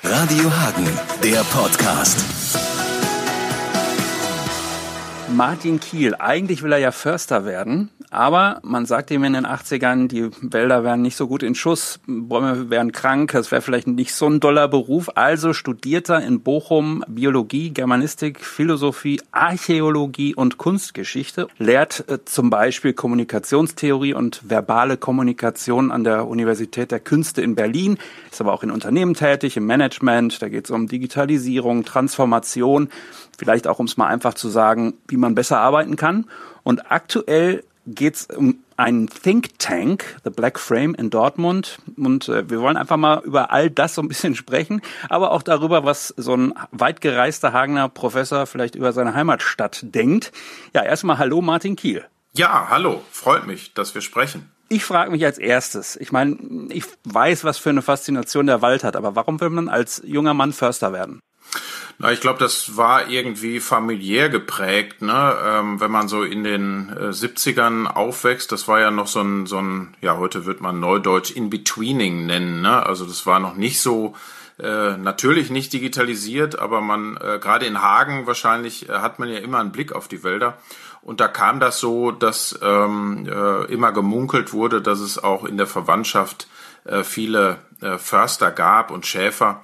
Radio Hagen, der Podcast. Martin Kiel, eigentlich will er ja Förster werden, aber man sagt ihm in den 80ern, die Wälder wären nicht so gut in Schuss, Bäume wären krank, es wäre vielleicht nicht so ein doller Beruf. Also studiert er in Bochum Biologie, Germanistik, Philosophie, Archäologie und Kunstgeschichte, lehrt äh, zum Beispiel Kommunikationstheorie und verbale Kommunikation an der Universität der Künste in Berlin, ist aber auch in Unternehmen tätig, im Management, da geht es um Digitalisierung, Transformation, vielleicht auch um es mal einfach zu sagen, wie man besser arbeiten kann. Und aktuell geht es um einen Think Tank, The Black Frame in Dortmund. Und äh, wir wollen einfach mal über all das so ein bisschen sprechen, aber auch darüber, was so ein weit gereister Hagener Professor vielleicht über seine Heimatstadt denkt. Ja, erstmal hallo Martin Kiel. Ja, hallo, freut mich, dass wir sprechen. Ich frage mich als erstes, ich meine, ich weiß, was für eine Faszination der Wald hat, aber warum will man als junger Mann Förster werden? Na, ich glaube, das war irgendwie familiär geprägt, ne? Ähm, wenn man so in den äh, 70ern aufwächst, das war ja noch so ein, so ein, ja, heute wird man Neudeutsch In-Betweening nennen, ne? Also das war noch nicht so, äh, natürlich nicht digitalisiert, aber man, äh, gerade in Hagen wahrscheinlich, äh, hat man ja immer einen Blick auf die Wälder. Und da kam das so, dass ähm, äh, immer gemunkelt wurde, dass es auch in der Verwandtschaft äh, viele äh, Förster gab und Schäfer.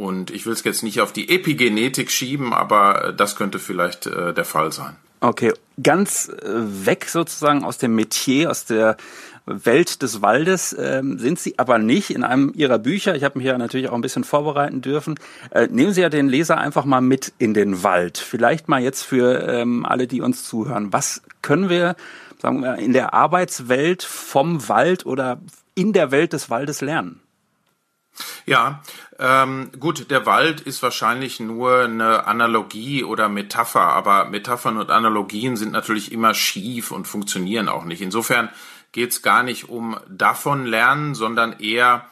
Und ich will es jetzt nicht auf die Epigenetik schieben, aber äh, das könnte vielleicht äh, der Fall sein. Okay, ganz äh, weg sozusagen aus dem Metier, aus der Welt des Waldes ähm, sind Sie aber nicht. In einem Ihrer Bücher, ich habe mich ja natürlich auch ein bisschen vorbereiten dürfen, äh, nehmen Sie ja den Leser einfach mal mit in den Wald. Vielleicht mal jetzt für ähm, alle, die uns zuhören. Was können wir, sagen wir, in der Arbeitswelt vom Wald oder in der Welt des Waldes lernen? Ja, ähm, gut, der Wald ist wahrscheinlich nur eine Analogie oder Metapher, aber Metaphern und Analogien sind natürlich immer schief und funktionieren auch nicht. Insofern geht es gar nicht um davon lernen, sondern eher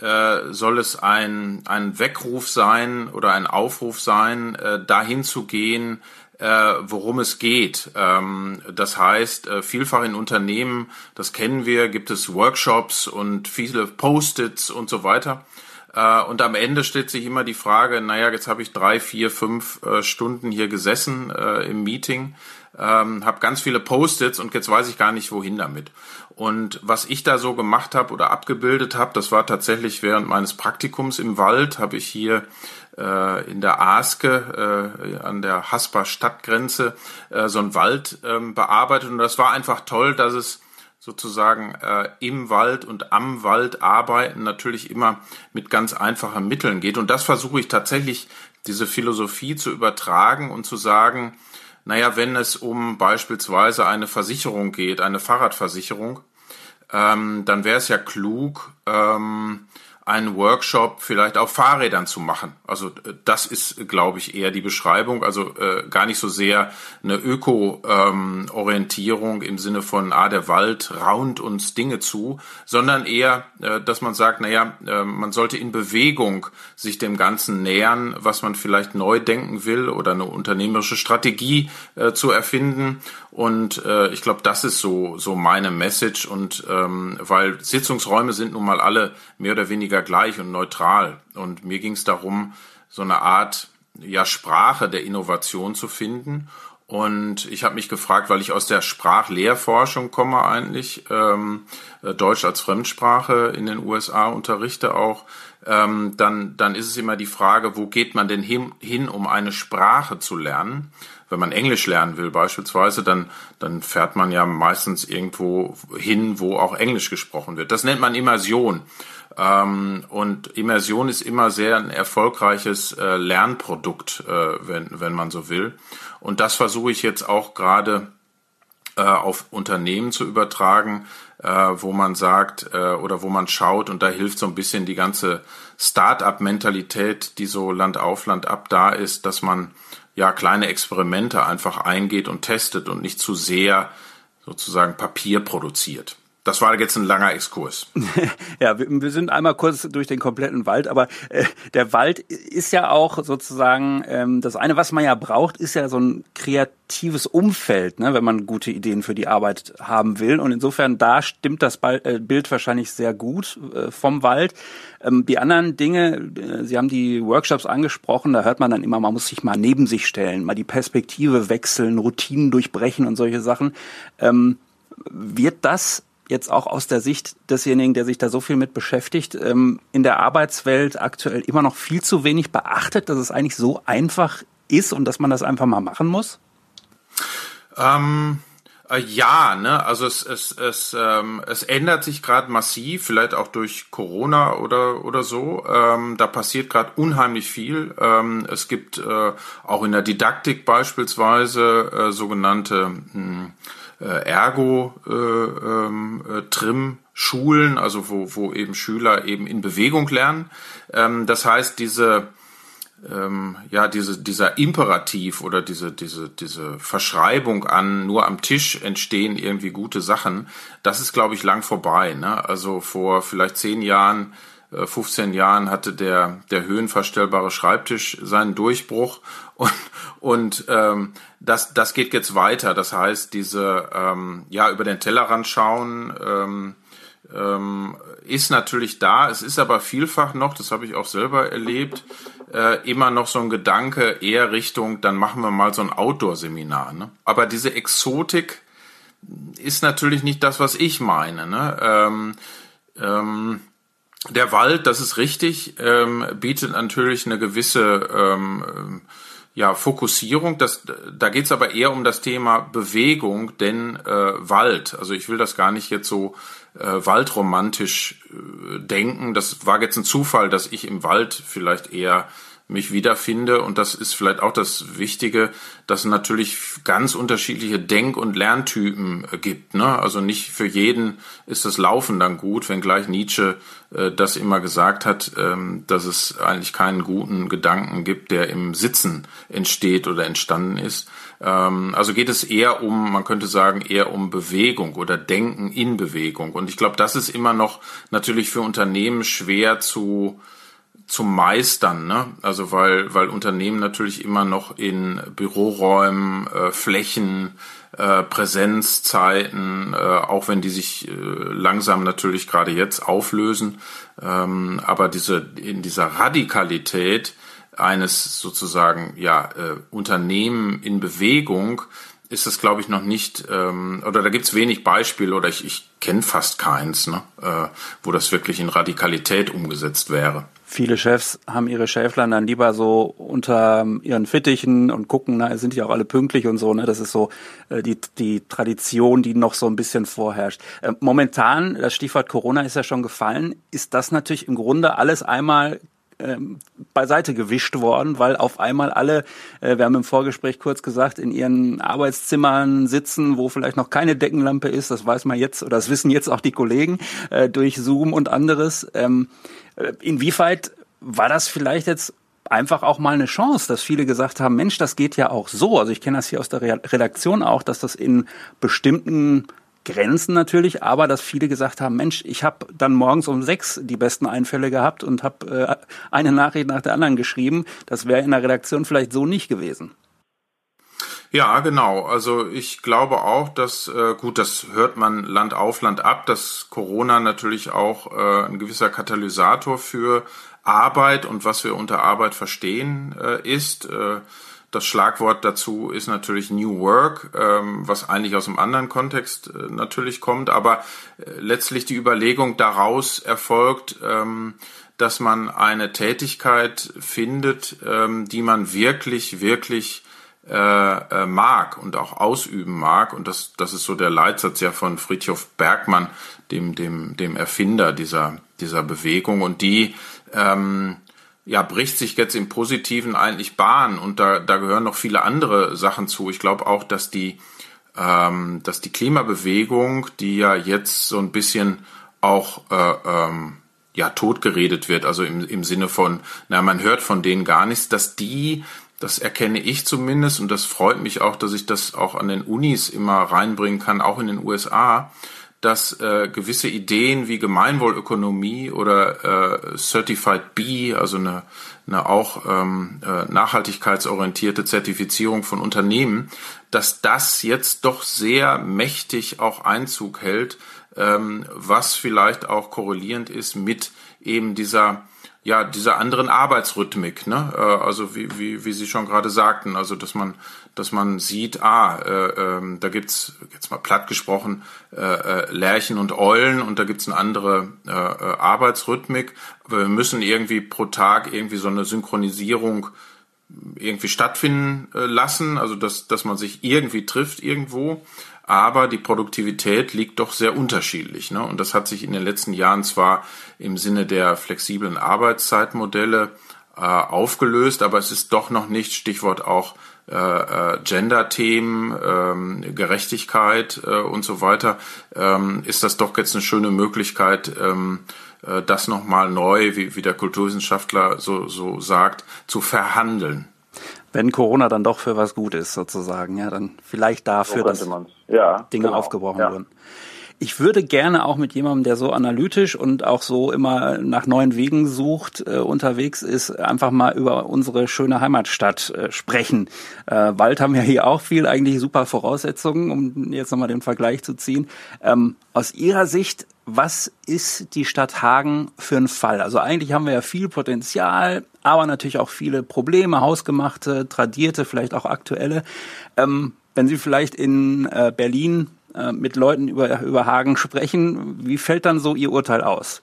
äh, soll es ein, ein Weckruf sein oder ein Aufruf sein, äh, dahin zu gehen, äh, worum es geht. Ähm, das heißt, äh, vielfach in Unternehmen, das kennen wir, gibt es Workshops und viele Post-its und so weiter. Äh, und am Ende stellt sich immer die Frage, naja, jetzt habe ich drei, vier, fünf äh, Stunden hier gesessen äh, im Meeting, ähm, habe ganz viele Post-its und jetzt weiß ich gar nicht, wohin damit. Und was ich da so gemacht habe oder abgebildet habe, das war tatsächlich während meines Praktikums im Wald, habe ich hier äh, in der Aske äh, an der Hasper Stadtgrenze äh, so einen Wald ähm, bearbeitet. Und das war einfach toll, dass es sozusagen äh, im Wald und am Wald arbeiten natürlich immer mit ganz einfachen Mitteln geht. Und das versuche ich tatsächlich, diese Philosophie zu übertragen und zu sagen, naja, wenn es um beispielsweise eine Versicherung geht, eine Fahrradversicherung, ähm, dann wäre es ja klug, ähm, einen Workshop vielleicht auf Fahrrädern zu machen. Also äh, das ist, glaube ich, eher die Beschreibung. Also äh, gar nicht so sehr eine Öko-Orientierung ähm, im Sinne von, ah, der Wald raunt uns Dinge zu, sondern eher, äh, dass man sagt, naja, äh, man sollte in Bewegung sich dem Ganzen nähern, was man vielleicht neu denken will oder eine unternehmerische Strategie äh, zu erfinden. Und äh, ich glaube, das ist so, so meine Message. Und ähm, weil Sitzungsräume sind nun mal alle mehr oder weniger weniger gleich und neutral. Und mir ging es darum, so eine Art ja, Sprache der Innovation zu finden. Und ich habe mich gefragt, weil ich aus der Sprachlehrforschung komme eigentlich, ähm, äh, Deutsch als Fremdsprache in den USA unterrichte auch, ähm, dann, dann ist es immer die Frage, wo geht man denn hin, hin, um eine Sprache zu lernen? Wenn man Englisch lernen will beispielsweise, dann, dann fährt man ja meistens irgendwo hin, wo auch Englisch gesprochen wird. Das nennt man Immersion. Ähm, und Immersion ist immer sehr ein erfolgreiches äh, Lernprodukt, äh, wenn, wenn man so will. Und das versuche ich jetzt auch gerade äh, auf Unternehmen zu übertragen, äh, wo man sagt äh, oder wo man schaut und da hilft so ein bisschen die ganze Start-up-Mentalität, die so Land auf Land ab da ist, dass man ja kleine Experimente einfach eingeht und testet und nicht zu sehr sozusagen Papier produziert. Das war jetzt ein langer Exkurs. ja, wir, wir, sind einmal kurz durch den kompletten Wald, aber äh, der Wald ist ja auch sozusagen ähm, das eine, was man ja braucht, ist ja so ein kreatives Umfeld, ne, wenn man gute Ideen für die Arbeit haben will. Und insofern da stimmt das äh, Bild wahrscheinlich sehr gut äh, vom Wald. Ähm, die anderen Dinge, äh, Sie haben die Workshops angesprochen, da hört man dann immer, man muss sich mal neben sich stellen, mal die Perspektive wechseln, Routinen durchbrechen und solche Sachen. Ähm, wird das jetzt auch aus der Sicht desjenigen, der sich da so viel mit beschäftigt, ähm, in der Arbeitswelt aktuell immer noch viel zu wenig beachtet, dass es eigentlich so einfach ist und dass man das einfach mal machen muss? Ähm, äh, ja, ne, also es, es, es, ähm, es ändert sich gerade massiv, vielleicht auch durch Corona oder, oder so. Ähm, da passiert gerade unheimlich viel. Ähm, es gibt äh, auch in der Didaktik beispielsweise äh, sogenannte mh, äh, Ergo-Trim-Schulen, äh, ähm, also wo, wo eben Schüler eben in Bewegung lernen. Ähm, das heißt, diese ähm, ja, diese, dieser Imperativ oder diese, diese, diese Verschreibung an, nur am Tisch entstehen irgendwie gute Sachen, das ist, glaube ich, lang vorbei. Ne? Also vor vielleicht zehn Jahren 15 äh, Jahren hatte der, der höhenverstellbare Schreibtisch seinen Durchbruch und, und ähm, das, das geht jetzt weiter. Das heißt, diese ähm, ja über den Tellerrand schauen ähm, ähm, ist natürlich da. Es ist aber vielfach noch, das habe ich auch selber erlebt, äh, immer noch so ein Gedanke eher Richtung, dann machen wir mal so ein Outdoor-Seminar. Ne? Aber diese Exotik ist natürlich nicht das, was ich meine. Ne? Ähm, ähm, der Wald, das ist richtig, ähm, bietet natürlich eine gewisse ähm, ja, Fokussierung. Das, da geht's aber eher um das Thema Bewegung, denn äh, Wald. Also ich will das gar nicht jetzt so äh, waldromantisch äh, denken. Das war jetzt ein Zufall, dass ich im Wald vielleicht eher mich wiederfinde. Und das ist vielleicht auch das Wichtige, dass natürlich ganz unterschiedliche Denk- und Lerntypen äh, gibt. Ne? Also nicht für jeden ist das Laufen dann gut, wenngleich Nietzsche äh, das immer gesagt hat, ähm, dass es eigentlich keinen guten Gedanken gibt, der im Sitzen entsteht oder entstanden ist. Ähm, also geht es eher um, man könnte sagen, eher um Bewegung oder Denken in Bewegung. Und ich glaube, das ist immer noch natürlich für Unternehmen schwer zu zu meistern, ne? Also weil weil Unternehmen natürlich immer noch in Büroräumen, äh, Flächen, äh, Präsenzzeiten, äh, auch wenn die sich äh, langsam natürlich gerade jetzt auflösen, ähm, aber diese in dieser Radikalität eines sozusagen ja äh, Unternehmen in Bewegung ist es, glaube ich, noch nicht, ähm, oder da gibt es wenig Beispiele, oder ich, ich kenne fast keins, ne, äh, wo das wirklich in Radikalität umgesetzt wäre viele Chefs haben ihre Schäflein dann lieber so unter ihren Fittichen und gucken, na, sind die auch alle pünktlich und so, ne? Das ist so äh, die, die Tradition, die noch so ein bisschen vorherrscht. Äh, momentan, das Stichwort Corona ist ja schon gefallen, ist das natürlich im Grunde alles einmal ähm, beiseite gewischt worden, weil auf einmal alle, äh, wir haben im Vorgespräch kurz gesagt, in ihren Arbeitszimmern sitzen, wo vielleicht noch keine Deckenlampe ist. Das weiß man jetzt oder das wissen jetzt auch die Kollegen äh, durch Zoom und anderes. Ähm, äh, inwieweit war das vielleicht jetzt einfach auch mal eine Chance, dass viele gesagt haben, Mensch, das geht ja auch so. Also ich kenne das hier aus der Redaktion auch, dass das in bestimmten Grenzen natürlich, aber dass viele gesagt haben, Mensch, ich habe dann morgens um sechs die besten Einfälle gehabt und habe äh, eine Nachricht nach der anderen geschrieben. Das wäre in der Redaktion vielleicht so nicht gewesen. Ja, genau. Also ich glaube auch, dass, äh, gut, das hört man Land auf, Land ab, dass Corona natürlich auch äh, ein gewisser Katalysator für Arbeit und was wir unter Arbeit verstehen äh, ist. Äh, das Schlagwort dazu ist natürlich New Work, ähm, was eigentlich aus einem anderen Kontext äh, natürlich kommt, aber äh, letztlich die Überlegung daraus erfolgt, ähm, dass man eine Tätigkeit findet, ähm, die man wirklich, wirklich äh, äh, mag und auch ausüben mag. Und das, das ist so der Leitsatz ja von Friedhof Bergmann, dem, dem, dem Erfinder dieser, dieser Bewegung. Und die ähm, ja, bricht sich jetzt im Positiven eigentlich Bahn und da, da gehören noch viele andere Sachen zu. Ich glaube auch, dass die ähm, dass die Klimabewegung, die ja jetzt so ein bisschen auch äh, ähm, ja totgeredet wird, also im, im Sinne von, na man hört von denen gar nichts, dass die das erkenne ich zumindest und das freut mich auch, dass ich das auch an den Unis immer reinbringen kann, auch in den USA, dass äh, gewisse Ideen wie Gemeinwohlökonomie oder äh, Certified B, also eine, eine auch ähm, äh, nachhaltigkeitsorientierte Zertifizierung von Unternehmen, dass das jetzt doch sehr mächtig auch Einzug hält, ähm, was vielleicht auch korrelierend ist mit eben dieser ja, dieser anderen Arbeitsrhythmik, ne? Äh, also wie, wie, wie Sie schon gerade sagten, also dass man, dass man sieht, ah, äh, äh, da gibt's jetzt mal platt gesprochen äh, äh, Lärchen und Eulen und da gibt's eine andere äh, äh, Arbeitsrhythmik. Aber wir müssen irgendwie pro Tag irgendwie so eine Synchronisierung irgendwie stattfinden lassen, also dass, dass man sich irgendwie trifft irgendwo aber die Produktivität liegt doch sehr unterschiedlich. Ne? Und das hat sich in den letzten Jahren zwar im Sinne der flexiblen Arbeitszeitmodelle aufgelöst, aber es ist doch noch nicht, Stichwort auch äh, äh, Gender-Themen, ähm, Gerechtigkeit äh, und so weiter, ähm, ist das doch jetzt eine schöne Möglichkeit, ähm, äh, das nochmal neu, wie, wie der Kulturwissenschaftler so, so sagt, zu verhandeln wenn Corona dann doch für was gut ist, sozusagen, ja, dann vielleicht dafür, so dass ja, Dinge genau. aufgebrochen ja. wurden. Ich würde gerne auch mit jemandem, der so analytisch und auch so immer nach neuen Wegen sucht, äh, unterwegs ist, einfach mal über unsere schöne Heimatstadt äh, sprechen. Äh, Wald haben ja hier auch viel, eigentlich super Voraussetzungen, um jetzt nochmal den Vergleich zu ziehen. Ähm, aus Ihrer Sicht, was ist die Stadt Hagen für ein Fall? Also eigentlich haben wir ja viel Potenzial, aber natürlich auch viele Probleme, hausgemachte, tradierte, vielleicht auch aktuelle. Ähm, wenn Sie vielleicht in äh, Berlin äh, mit Leuten über, über Hagen sprechen. Wie fällt dann so Ihr Urteil aus?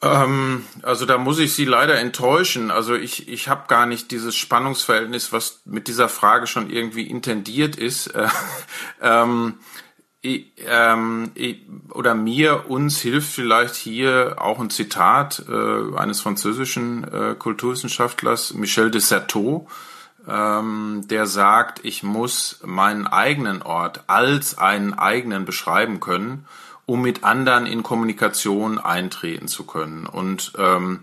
Ähm, also da muss ich Sie leider enttäuschen. Also ich, ich habe gar nicht dieses Spannungsverhältnis, was mit dieser Frage schon irgendwie intendiert ist. Äh, ähm, ich, ähm, ich, oder mir, uns hilft vielleicht hier auch ein Zitat äh, eines französischen äh, Kulturwissenschaftlers, Michel de Certeau, der sagt, ich muss meinen eigenen Ort als einen eigenen beschreiben können, um mit anderen in Kommunikation eintreten zu können. Und ähm,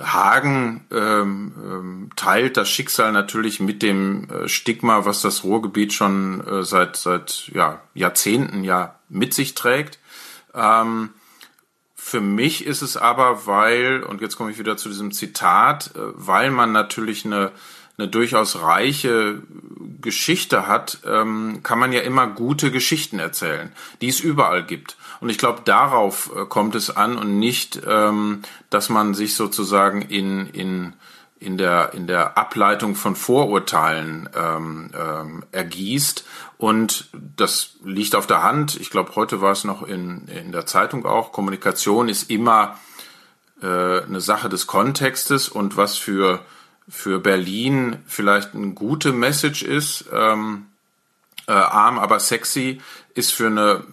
Hagen ähm, ähm, teilt das Schicksal natürlich mit dem äh, Stigma, was das Ruhrgebiet schon äh, seit seit ja, Jahrzehnten ja mit sich trägt. Ähm, für mich ist es aber, weil, und jetzt komme ich wieder zu diesem Zitat, äh, weil man natürlich eine eine durchaus reiche Geschichte hat, ähm, kann man ja immer gute Geschichten erzählen, die es überall gibt. Und ich glaube, darauf äh, kommt es an und nicht, ähm, dass man sich sozusagen in, in, in, der, in der Ableitung von Vorurteilen ähm, ähm, ergießt. Und das liegt auf der Hand. Ich glaube, heute war es noch in, in der Zeitung auch. Kommunikation ist immer äh, eine Sache des Kontextes und was für für Berlin vielleicht eine gute Message ist, ähm, äh, arm aber sexy, ist für eine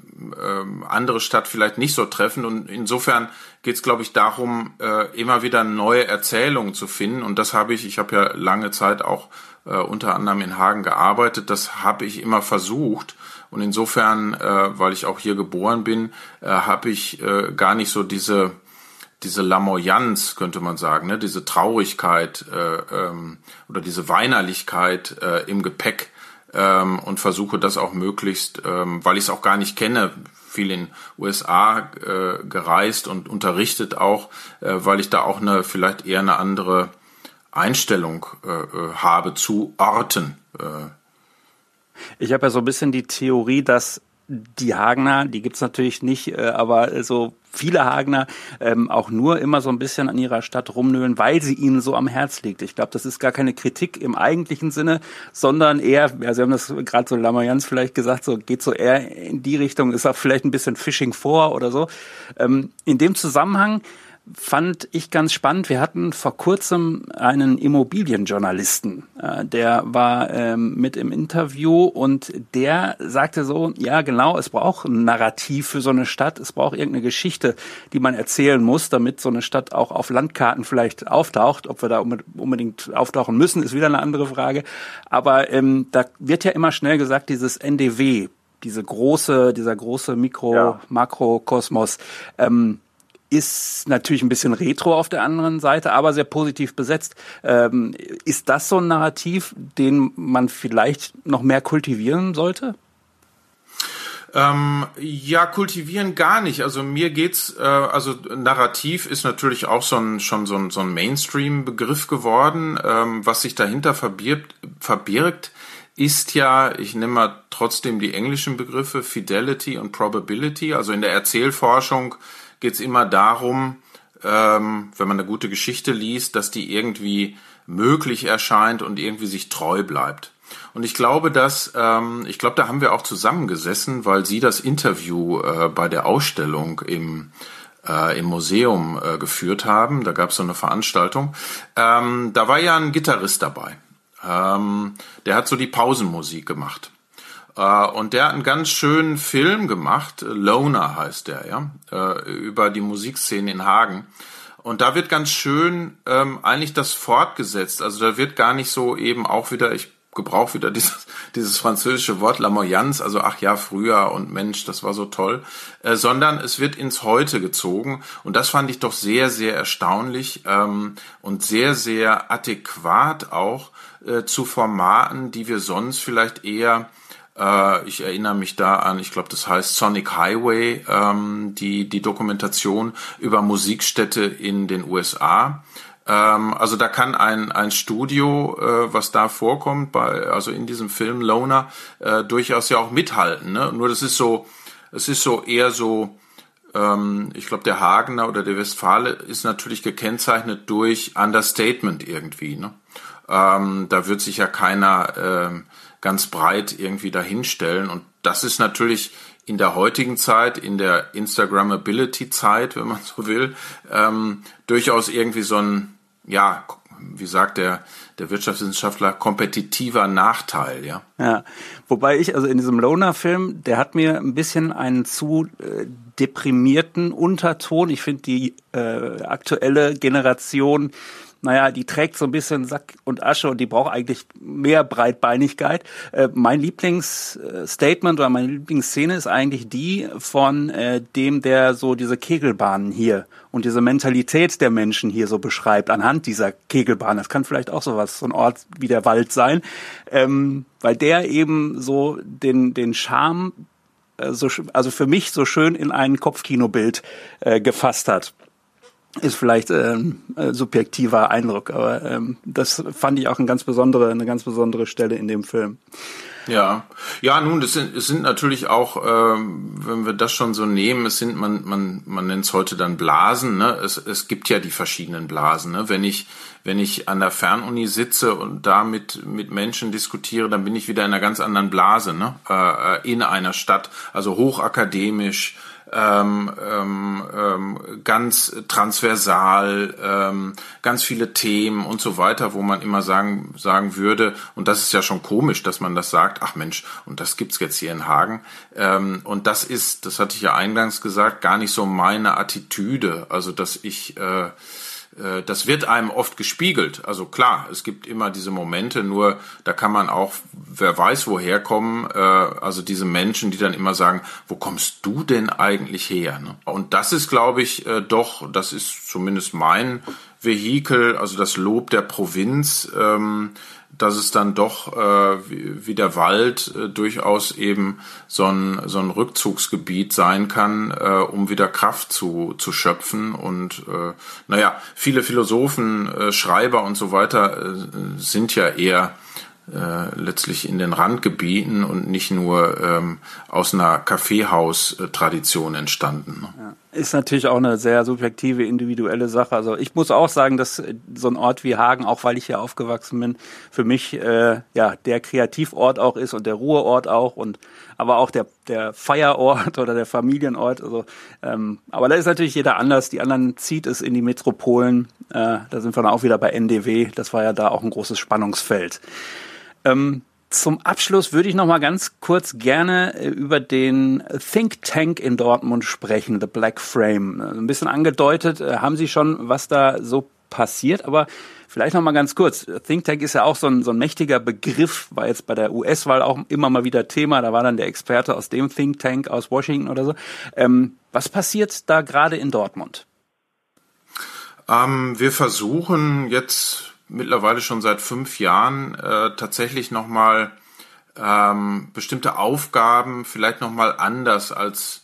ähm, andere Stadt vielleicht nicht so treffend. Und insofern geht es, glaube ich, darum, äh, immer wieder neue Erzählungen zu finden. Und das habe ich, ich habe ja lange Zeit auch äh, unter anderem in Hagen gearbeitet, das habe ich immer versucht. Und insofern, äh, weil ich auch hier geboren bin, äh, habe ich äh, gar nicht so diese diese Lamoyanz, könnte man sagen, ne? diese Traurigkeit äh, ähm, oder diese Weinerlichkeit äh, im Gepäck ähm, und versuche das auch möglichst, ähm, weil ich es auch gar nicht kenne, viel in USA äh, gereist und unterrichtet auch, äh, weil ich da auch eine vielleicht eher eine andere Einstellung äh, äh habe zu Orten. Äh. Ich habe ja so ein bisschen die Theorie, dass die Hagner, die gibt's natürlich nicht, äh, aber so viele Hagner ähm, auch nur immer so ein bisschen an ihrer Stadt rumnölen, weil sie ihnen so am Herz liegt. Ich glaube, das ist gar keine Kritik im eigentlichen Sinne, sondern eher, ja, Sie haben das gerade so Lamayans vielleicht gesagt, so geht so eher in die Richtung, ist auch vielleicht ein bisschen Fishing vor oder so. Ähm, in dem Zusammenhang fand ich ganz spannend. Wir hatten vor kurzem einen Immobilienjournalisten, äh, der war ähm, mit im Interview und der sagte so, ja genau, es braucht ein Narrativ für so eine Stadt, es braucht irgendeine Geschichte, die man erzählen muss, damit so eine Stadt auch auf Landkarten vielleicht auftaucht. Ob wir da unbedingt auftauchen müssen, ist wieder eine andere Frage. Aber ähm, da wird ja immer schnell gesagt, dieses NDW, diese große, dieser große Mikro, ja. Makrokosmos, ähm, ist natürlich ein bisschen retro auf der anderen Seite, aber sehr positiv besetzt. Ähm, ist das so ein Narrativ, den man vielleicht noch mehr kultivieren sollte? Ähm, ja, kultivieren gar nicht. Also mir geht's, äh, also Narrativ ist natürlich auch so ein, schon so ein, so ein Mainstream-Begriff geworden. Ähm, was sich dahinter verbirgt, verbirgt, ist ja, ich nehme mal trotzdem die englischen Begriffe Fidelity und Probability. Also in der Erzählforschung geht es immer darum, ähm, wenn man eine gute Geschichte liest, dass die irgendwie möglich erscheint und irgendwie sich treu bleibt. Und ich glaube, dass, ähm, ich glaube, da haben wir auch zusammengesessen, weil Sie das Interview äh, bei der Ausstellung im, äh, im Museum äh, geführt haben. Da gab es so eine Veranstaltung. Ähm, da war ja ein Gitarrist dabei. Ähm, der hat so die Pausenmusik gemacht. Uh, und der hat einen ganz schönen Film gemacht, Loner heißt der, ja, uh, über die Musikszene in Hagen. Und da wird ganz schön ähm, eigentlich das fortgesetzt. Also da wird gar nicht so eben auch wieder, ich gebrauche wieder dieses, dieses französische Wort Lamoyance, also ach ja, früher und Mensch, das war so toll, äh, sondern es wird ins Heute gezogen. Und das fand ich doch sehr, sehr erstaunlich ähm, und sehr, sehr adäquat auch äh, zu Formaten, die wir sonst vielleicht eher äh, ich erinnere mich da an, ich glaube, das heißt Sonic Highway, ähm, die, die Dokumentation über Musikstätte in den USA. Ähm, also da kann ein, ein Studio, äh, was da vorkommt, bei, also in diesem Film Loner, äh, durchaus ja auch mithalten. Ne? Nur das ist so, es ist so eher so, ähm, ich glaube, der Hagener oder der Westfale ist natürlich gekennzeichnet durch Understatement irgendwie. Ne? Ähm, da wird sich ja keiner ähm, ganz breit irgendwie dahinstellen. Und das ist natürlich in der heutigen Zeit, in der Instagrammability-Zeit, wenn man so will, ähm, durchaus irgendwie so ein, ja, wie sagt der, der Wirtschaftswissenschaftler, kompetitiver Nachteil, ja. Ja, wobei ich, also in diesem Loner-Film, der hat mir ein bisschen einen zu äh, deprimierten Unterton. Ich finde die äh, aktuelle Generation naja, die trägt so ein bisschen Sack und Asche und die braucht eigentlich mehr Breitbeinigkeit. Äh, mein Lieblingsstatement oder meine Lieblingsszene ist eigentlich die von äh, dem, der so diese Kegelbahnen hier und diese Mentalität der Menschen hier so beschreibt anhand dieser Kegelbahn. Das kann vielleicht auch sowas, so ein Ort wie der Wald sein, ähm, weil der eben so den, den Charme äh, so, also für mich so schön in ein Kopfkinobild äh, gefasst hat ist vielleicht ähm, äh, subjektiver Eindruck, aber ähm, das fand ich auch eine ganz besondere, eine ganz besondere Stelle in dem Film. Ja, ja, nun, es sind, es sind natürlich auch, ähm, wenn wir das schon so nehmen, es sind, man, man, man nennt es heute dann Blasen, ne? Es, es gibt ja die verschiedenen Blasen, ne? Wenn ich, wenn ich an der Fernuni sitze und da mit, mit Menschen diskutiere, dann bin ich wieder in einer ganz anderen Blase, ne? Äh, äh in einer Stadt, also hochakademisch, ähm, ähm, ähm, ganz transversal, ähm, ganz viele Themen und so weiter, wo man immer sagen, sagen würde, und das ist ja schon komisch, dass man das sagt, ach Mensch, und das gibt's jetzt hier in Hagen. Ähm, und das ist, das hatte ich ja eingangs gesagt, gar nicht so meine Attitüde. Also, dass ich äh, das wird einem oft gespiegelt. Also klar, es gibt immer diese Momente, nur da kann man auch, wer weiß woher kommen, äh, also diese Menschen, die dann immer sagen, wo kommst du denn eigentlich her? Ne? Und das ist, glaube ich, äh, doch, das ist zumindest mein Vehikel, also das Lob der Provinz, ähm, dass es dann doch äh, wie, der Wald äh, durchaus eben so ein, so ein Rückzugsgebiet sein kann, äh, um wieder Kraft zu, zu schöpfen. Und äh, naja, viele Philosophen, äh, Schreiber und so weiter äh, sind ja eher äh, letztlich in den Randgebieten und nicht nur ähm, aus einer Kaffeehaus-Tradition entstanden. Ja. Ist natürlich auch eine sehr subjektive, individuelle Sache. Also ich muss auch sagen, dass so ein Ort wie Hagen, auch weil ich hier aufgewachsen bin, für mich äh, ja der Kreativort auch ist und der Ruheort auch und aber auch der der Feierort oder der Familienort. Also ähm, aber da ist natürlich jeder anders. Die anderen zieht es in die Metropolen. Äh, da sind wir dann auch wieder bei NDW. Das war ja da auch ein großes Spannungsfeld. Ähm, zum Abschluss würde ich noch mal ganz kurz gerne äh, über den Think Tank in Dortmund sprechen, The Black Frame. Also ein bisschen angedeutet äh, haben Sie schon, was da so passiert, aber vielleicht noch mal ganz kurz. Think Tank ist ja auch so ein, so ein mächtiger Begriff, war jetzt bei der US-Wahl auch immer mal wieder Thema. Da war dann der Experte aus dem Think Tank aus Washington oder so. Ähm, was passiert da gerade in Dortmund? Ähm, wir versuchen jetzt mittlerweile schon seit fünf Jahren äh, tatsächlich nochmal ähm, bestimmte Aufgaben vielleicht nochmal anders als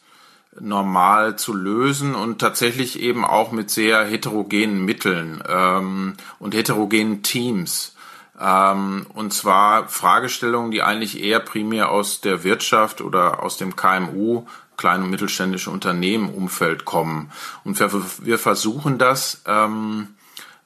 normal zu lösen und tatsächlich eben auch mit sehr heterogenen Mitteln ähm, und heterogenen Teams. Ähm, und zwar Fragestellungen, die eigentlich eher primär aus der Wirtschaft oder aus dem KMU, kleine und mittelständische Unternehmen Umfeld kommen. Und wir, wir versuchen das ähm,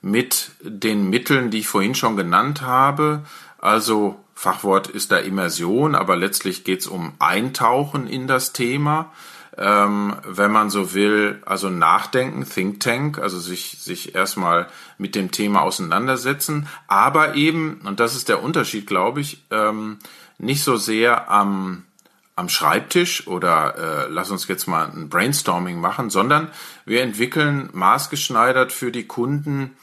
mit den Mitteln, die ich vorhin schon genannt habe. Also Fachwort ist da Immersion, aber letztlich geht es um Eintauchen in das Thema. Ähm, wenn man so will, also nachdenken, Think Tank, also sich, sich erstmal mit dem Thema auseinandersetzen, aber eben, und das ist der Unterschied, glaube ich, ähm, nicht so sehr am, am Schreibtisch oder äh, lass uns jetzt mal ein Brainstorming machen, sondern wir entwickeln maßgeschneidert für die Kunden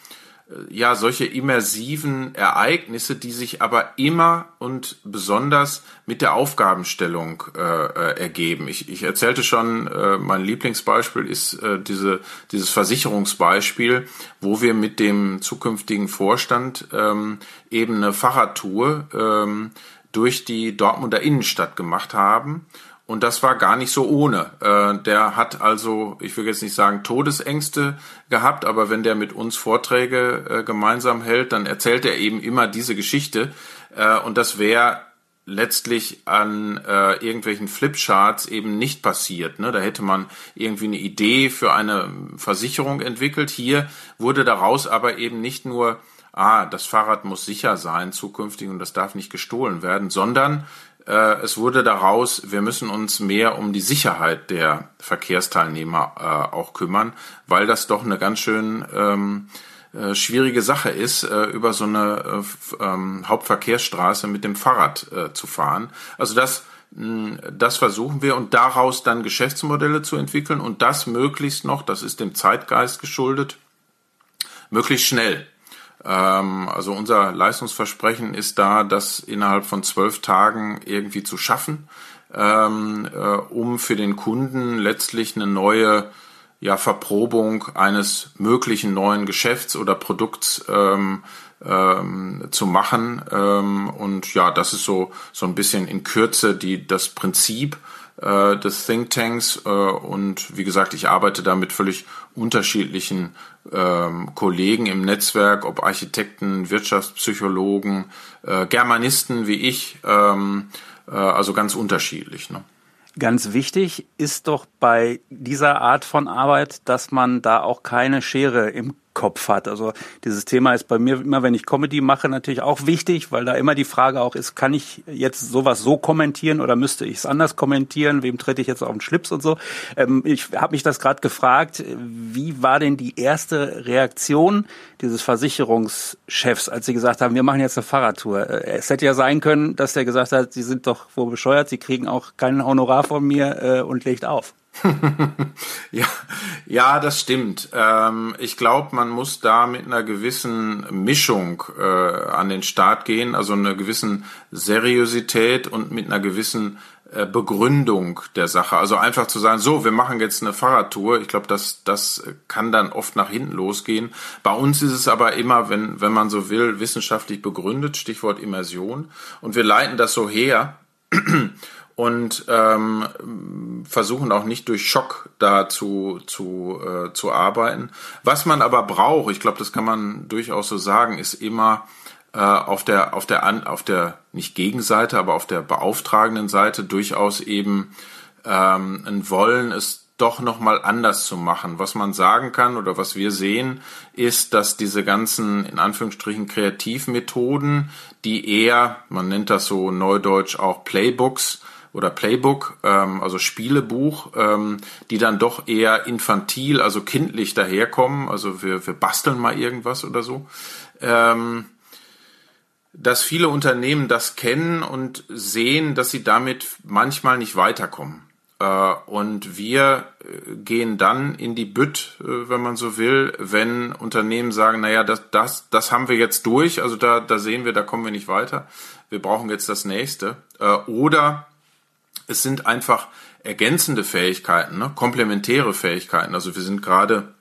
ja solche immersiven Ereignisse, die sich aber immer und besonders mit der Aufgabenstellung äh, äh, ergeben. Ich, ich erzählte schon, äh, mein Lieblingsbeispiel ist äh, diese, dieses Versicherungsbeispiel, wo wir mit dem zukünftigen Vorstand ähm, eben eine Fahrradtour ähm, durch die Dortmunder Innenstadt gemacht haben und das war gar nicht so ohne. Äh, der hat also, ich will jetzt nicht sagen Todesängste gehabt, aber wenn der mit uns Vorträge äh, gemeinsam hält, dann erzählt er eben immer diese Geschichte. Äh, und das wäre letztlich an äh, irgendwelchen Flipcharts eben nicht passiert. Ne? Da hätte man irgendwie eine Idee für eine Versicherung entwickelt. Hier wurde daraus aber eben nicht nur, ah, das Fahrrad muss sicher sein zukünftig und das darf nicht gestohlen werden, sondern es wurde daraus, wir müssen uns mehr um die Sicherheit der Verkehrsteilnehmer äh, auch kümmern, weil das doch eine ganz schön ähm, äh, schwierige Sache ist, äh, über so eine äh, ähm, Hauptverkehrsstraße mit dem Fahrrad äh, zu fahren. Also das das versuchen wir und daraus dann Geschäftsmodelle zu entwickeln und das möglichst noch, das ist dem Zeitgeist geschuldet, möglichst schnell. Ähm, also unser Leistungsversprechen ist da, das innerhalb von zwölf Tagen irgendwie zu schaffen, ähm, äh, um für den Kunden letztlich eine neue ja, Verprobung eines möglichen neuen Geschäfts oder Produkts ähm, ähm, zu machen. Ähm, und ja, das ist so, so ein bisschen in Kürze die, das Prinzip äh, des Thinktanks. Äh, und wie gesagt, ich arbeite da mit völlig unterschiedlichen ähm, Kollegen im Netzwerk, ob Architekten, Wirtschaftspsychologen, äh, Germanisten wie ich, ähm, äh, also ganz unterschiedlich. Ne? Ganz wichtig ist doch bei dieser Art von Arbeit, dass man da auch keine Schere im Kopf hat. Also dieses Thema ist bei mir immer, wenn ich Comedy mache, natürlich auch wichtig, weil da immer die Frage auch ist, kann ich jetzt sowas so kommentieren oder müsste ich es anders kommentieren? Wem trete ich jetzt auf den Schlips und so? Ähm, ich habe mich das gerade gefragt, wie war denn die erste Reaktion dieses Versicherungschefs, als sie gesagt haben, wir machen jetzt eine Fahrradtour? Äh, es hätte ja sein können, dass der gesagt hat, sie sind doch wohl bescheuert, sie kriegen auch keinen Honorar von mir äh, und legt auf. ja, ja, das stimmt. Ähm, ich glaube, man muss da mit einer gewissen Mischung äh, an den Start gehen, also einer gewissen Seriosität und mit einer gewissen äh, Begründung der Sache. Also einfach zu sagen, so, wir machen jetzt eine Fahrradtour. Ich glaube, das, das kann dann oft nach hinten losgehen. Bei uns ist es aber immer, wenn, wenn man so will, wissenschaftlich begründet, Stichwort Immersion. Und wir leiten das so her und ähm, versuchen auch nicht durch Schock da zu, zu, äh, zu arbeiten. Was man aber braucht, ich glaube, das kann man durchaus so sagen, ist immer äh, auf der auf der auf der nicht Gegenseite, aber auf der beauftragenden Seite durchaus eben ähm, ein Wollen, es doch nochmal anders zu machen. Was man sagen kann oder was wir sehen, ist, dass diese ganzen, in Anführungsstrichen, Kreativmethoden, die eher, man nennt das so neudeutsch auch Playbooks, oder Playbook, ähm, also Spielebuch, ähm, die dann doch eher infantil, also kindlich daherkommen. Also wir, wir basteln mal irgendwas oder so. Ähm, dass viele Unternehmen das kennen und sehen, dass sie damit manchmal nicht weiterkommen. Äh, und wir äh, gehen dann in die Bütt, äh, wenn man so will, wenn Unternehmen sagen, naja, das, das, das haben wir jetzt durch, also da, da sehen wir, da kommen wir nicht weiter. Wir brauchen jetzt das nächste. Oder es sind einfach ergänzende Fähigkeiten, ne? komplementäre Fähigkeiten. Also wir sind gerade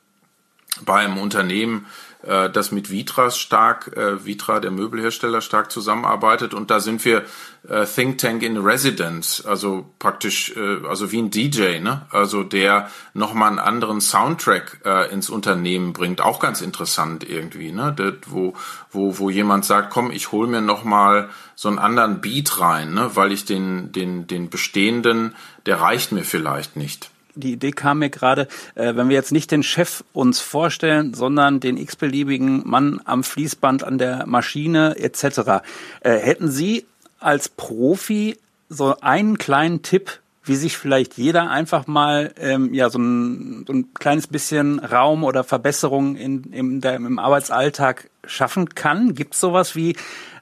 bei einem Unternehmen, äh, das mit Vitras stark, äh, Vitra, der Möbelhersteller, stark zusammenarbeitet. Und da sind wir äh, Think Tank in Residence, also praktisch, äh, also wie ein DJ, ne? Also der nochmal einen anderen Soundtrack äh, ins Unternehmen bringt. Auch ganz interessant irgendwie, ne? Das, wo, wo, wo jemand sagt, komm, ich hol mir nochmal so einen anderen Beat rein, ne? Weil ich den, den, den bestehenden, der reicht mir vielleicht nicht die Idee kam mir gerade, äh, wenn wir jetzt nicht den Chef uns vorstellen, sondern den x-beliebigen Mann am Fließband, an der Maschine etc. Äh, hätten Sie als Profi so einen kleinen Tipp, wie sich vielleicht jeder einfach mal ähm, ja so ein, so ein kleines bisschen Raum oder Verbesserung in, in der, im Arbeitsalltag schaffen kann? Gibt es sowas wie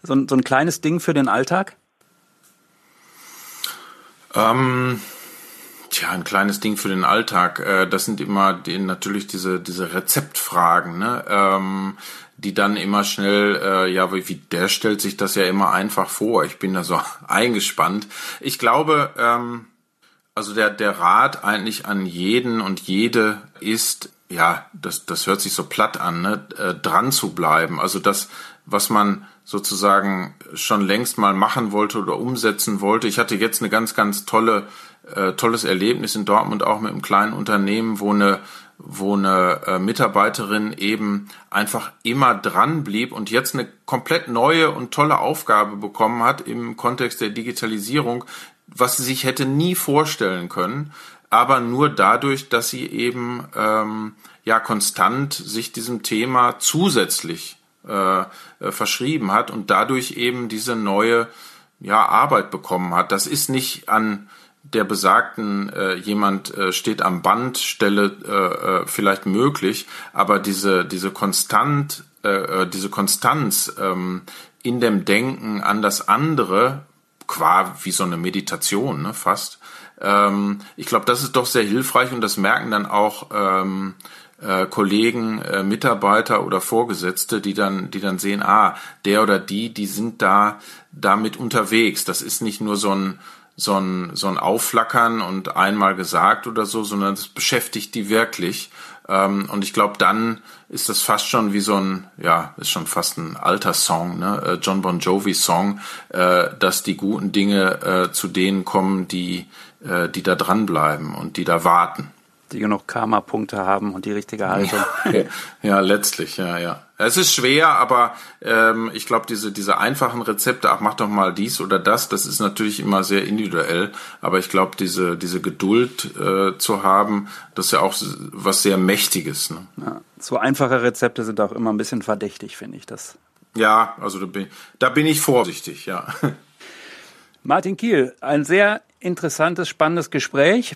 so ein, so ein kleines Ding für den Alltag? Ähm Tja, ein kleines Ding für den Alltag. Äh, das sind immer die, natürlich diese, diese Rezeptfragen, ne? Ähm, die dann immer schnell, äh, ja, wie, wie der stellt sich das ja immer einfach vor. Ich bin da so eingespannt. Ich glaube, ähm, also der, der Rat eigentlich an jeden und jede ist, ja, das, das hört sich so platt an, ne? äh, dran zu bleiben. Also das, was man sozusagen schon längst mal machen wollte oder umsetzen wollte. Ich hatte jetzt eine ganz, ganz tolle äh, tolles Erlebnis in Dortmund auch mit einem kleinen Unternehmen, wo eine wo eine äh, Mitarbeiterin eben einfach immer dran blieb und jetzt eine komplett neue und tolle Aufgabe bekommen hat im Kontext der Digitalisierung, was sie sich hätte nie vorstellen können, aber nur dadurch, dass sie eben ähm, ja konstant sich diesem Thema zusätzlich äh, äh verschrieben hat und dadurch eben diese neue ja Arbeit bekommen hat. Das ist nicht an der besagten äh, jemand äh, steht am Band Stelle äh, äh, vielleicht möglich, aber diese diese konstant äh, äh, diese Konstanz ähm, in dem Denken an das andere qua wie so eine Meditation ne, fast ähm, ich glaube das ist doch sehr hilfreich und das merken dann auch ähm, äh, Kollegen, äh, Mitarbeiter oder Vorgesetzte, die dann, die dann sehen, ah, der oder die, die sind da damit unterwegs. Das ist nicht nur so ein so ein, so ein Aufflackern und einmal gesagt oder so, sondern das beschäftigt die wirklich. Ähm, und ich glaube, dann ist das fast schon wie so ein, ja, ist schon fast ein alter Song, ne? Äh, John Bon Jovi Song, äh, dass die guten Dinge äh, zu denen kommen, die, äh, die da dranbleiben und die da warten die genug Karma-Punkte haben und die richtige Haltung. Ja, ja, letztlich, ja, ja. Es ist schwer, aber ähm, ich glaube, diese, diese einfachen Rezepte, ach, mach doch mal dies oder das, das ist natürlich immer sehr individuell. Aber ich glaube, diese, diese Geduld äh, zu haben, das ist ja auch was sehr Mächtiges. Ne? Ja, so einfache Rezepte sind auch immer ein bisschen verdächtig, finde ich das. Ja, also da bin, da bin ich vorsichtig, ja. Martin Kiel, ein sehr interessantes, spannendes Gespräch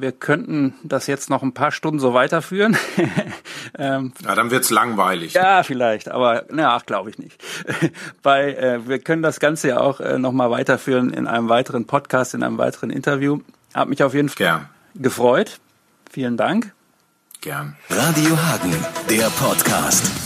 wir könnten das jetzt noch ein paar Stunden so weiterführen. ähm, ja, dann wird's langweilig. Ja, vielleicht, aber na, glaube ich nicht. Bei, äh, wir können das Ganze ja auch äh, noch mal weiterführen in einem weiteren Podcast, in einem weiteren Interview. Hab mich auf jeden Fall Gern. gefreut. Vielen Dank. Gern. Radio Hagen, der Podcast.